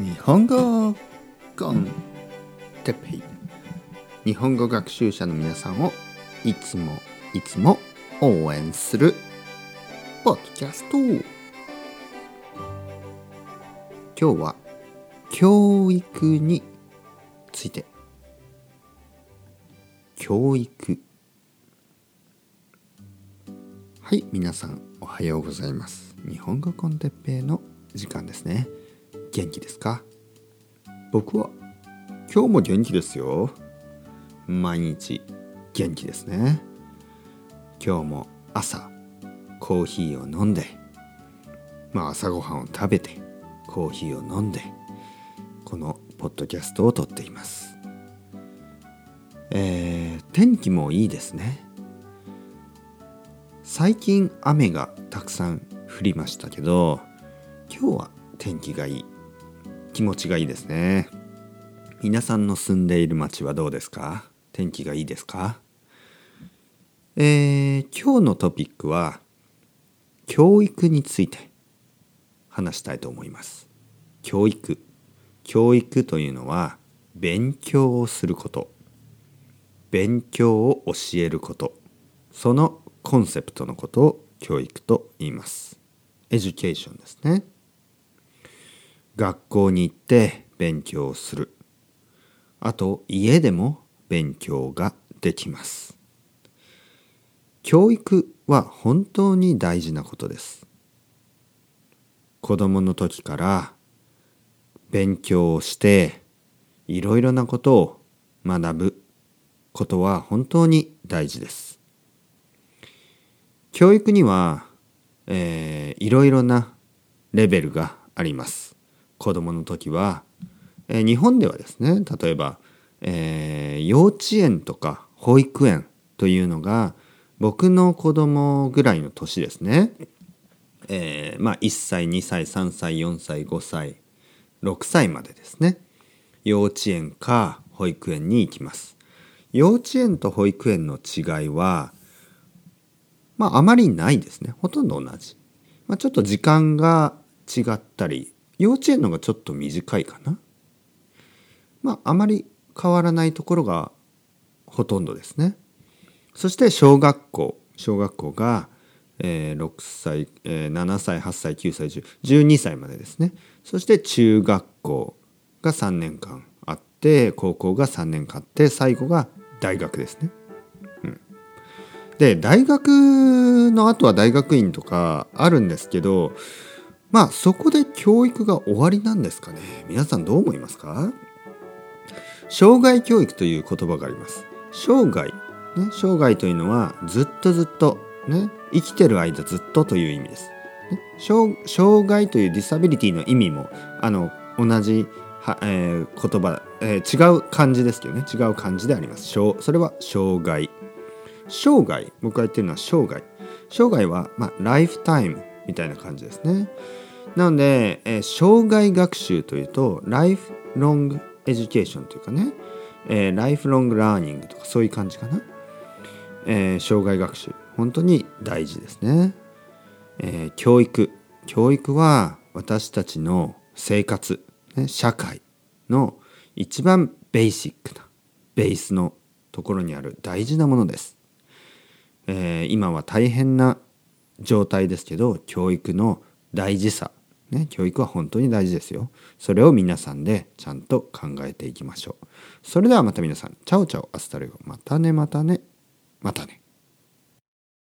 日本語コンテッペイ日本語学習者の皆さんをいつもいつも応援するポッドキャスト。今日は教育について。教育。はい皆さんおはようございます。日本語コンテッペイの時間ですね元気ですか？僕は今日も元気ですよ。毎日元気ですね。今日も朝コーヒーを飲んでまあ朝ごはんを食べてコーヒーを飲んでこのポッドキャストを撮っています。えー、天気もいいですね。最近雨がたくさん降りましたけど今日は天気がいい。気持ちがいいですね。皆さんの住んでいる町はどうですか？天気がいいですか？えー、今日のトピックは教育について話したいと思います。教育。教育というのは勉強をすること。勉強を教えること。そのコンセプトのことを教育と言います。 education ですね。学校に行って勉強する。あと家でも勉強ができます。教育は本当に大事なことです。子供の時から勉強をしていろいろなことを学ぶ。ことは本当に大事です。教育には、えー、いろいろなレベルがあります。子供の時は、えー、日本ではですね例えば、えー、幼稚園とか保育園というのが僕の子供ぐらいの年ですね、えー、まあ1歳2歳3歳4歳5歳6歳までですね。幼稚園か保育園に行きます。幼稚園と保育園の違いはまああまりないですね。ほとんど同じ、まあ、ちょっと時間が違ったり幼稚園のがちょっと短いかな。まああまり変わらないところがほとんどですね。そして小学校。小学校が、えー、6歳、えー、7歳8歳9歳10 12歳までですね。そして中学校が3年間あって高校が3年間あって最後が大学ですね。うん、で大学の後は大学院とかあるんですけどまあそこで教育が終わりなんですかね。皆さんどう思いますか？生涯教育という言葉があります。生涯、ね、生涯というのはずっとずっと、ね、生きてる間ずっとという意味です、ね、障害という disability の意味もあの同じは、えー、言葉、えー、違う漢字ですけどね。違う漢字であります。それは障害生涯僕が言ってるのは生涯。生涯は、まあ、 lifetime みたいな感じですね。なので、えー、生涯学習というと lifelong education というかね、えー、 lifelong learning とかそういう感じかな、えー、生涯学習。本当に大事ですね、えー、教育。教育は私たちの生活、ね、社会の一番ベーシックなベースのところにある大事なものです、えー、今は大変な状態ですけど教育の大事さね、教育は本当に大事ですよ。それを皆さんでちゃんと考えていきましょう。それではまた皆さん、チャオチャオ、アスタルゴ、またねまたね、またね。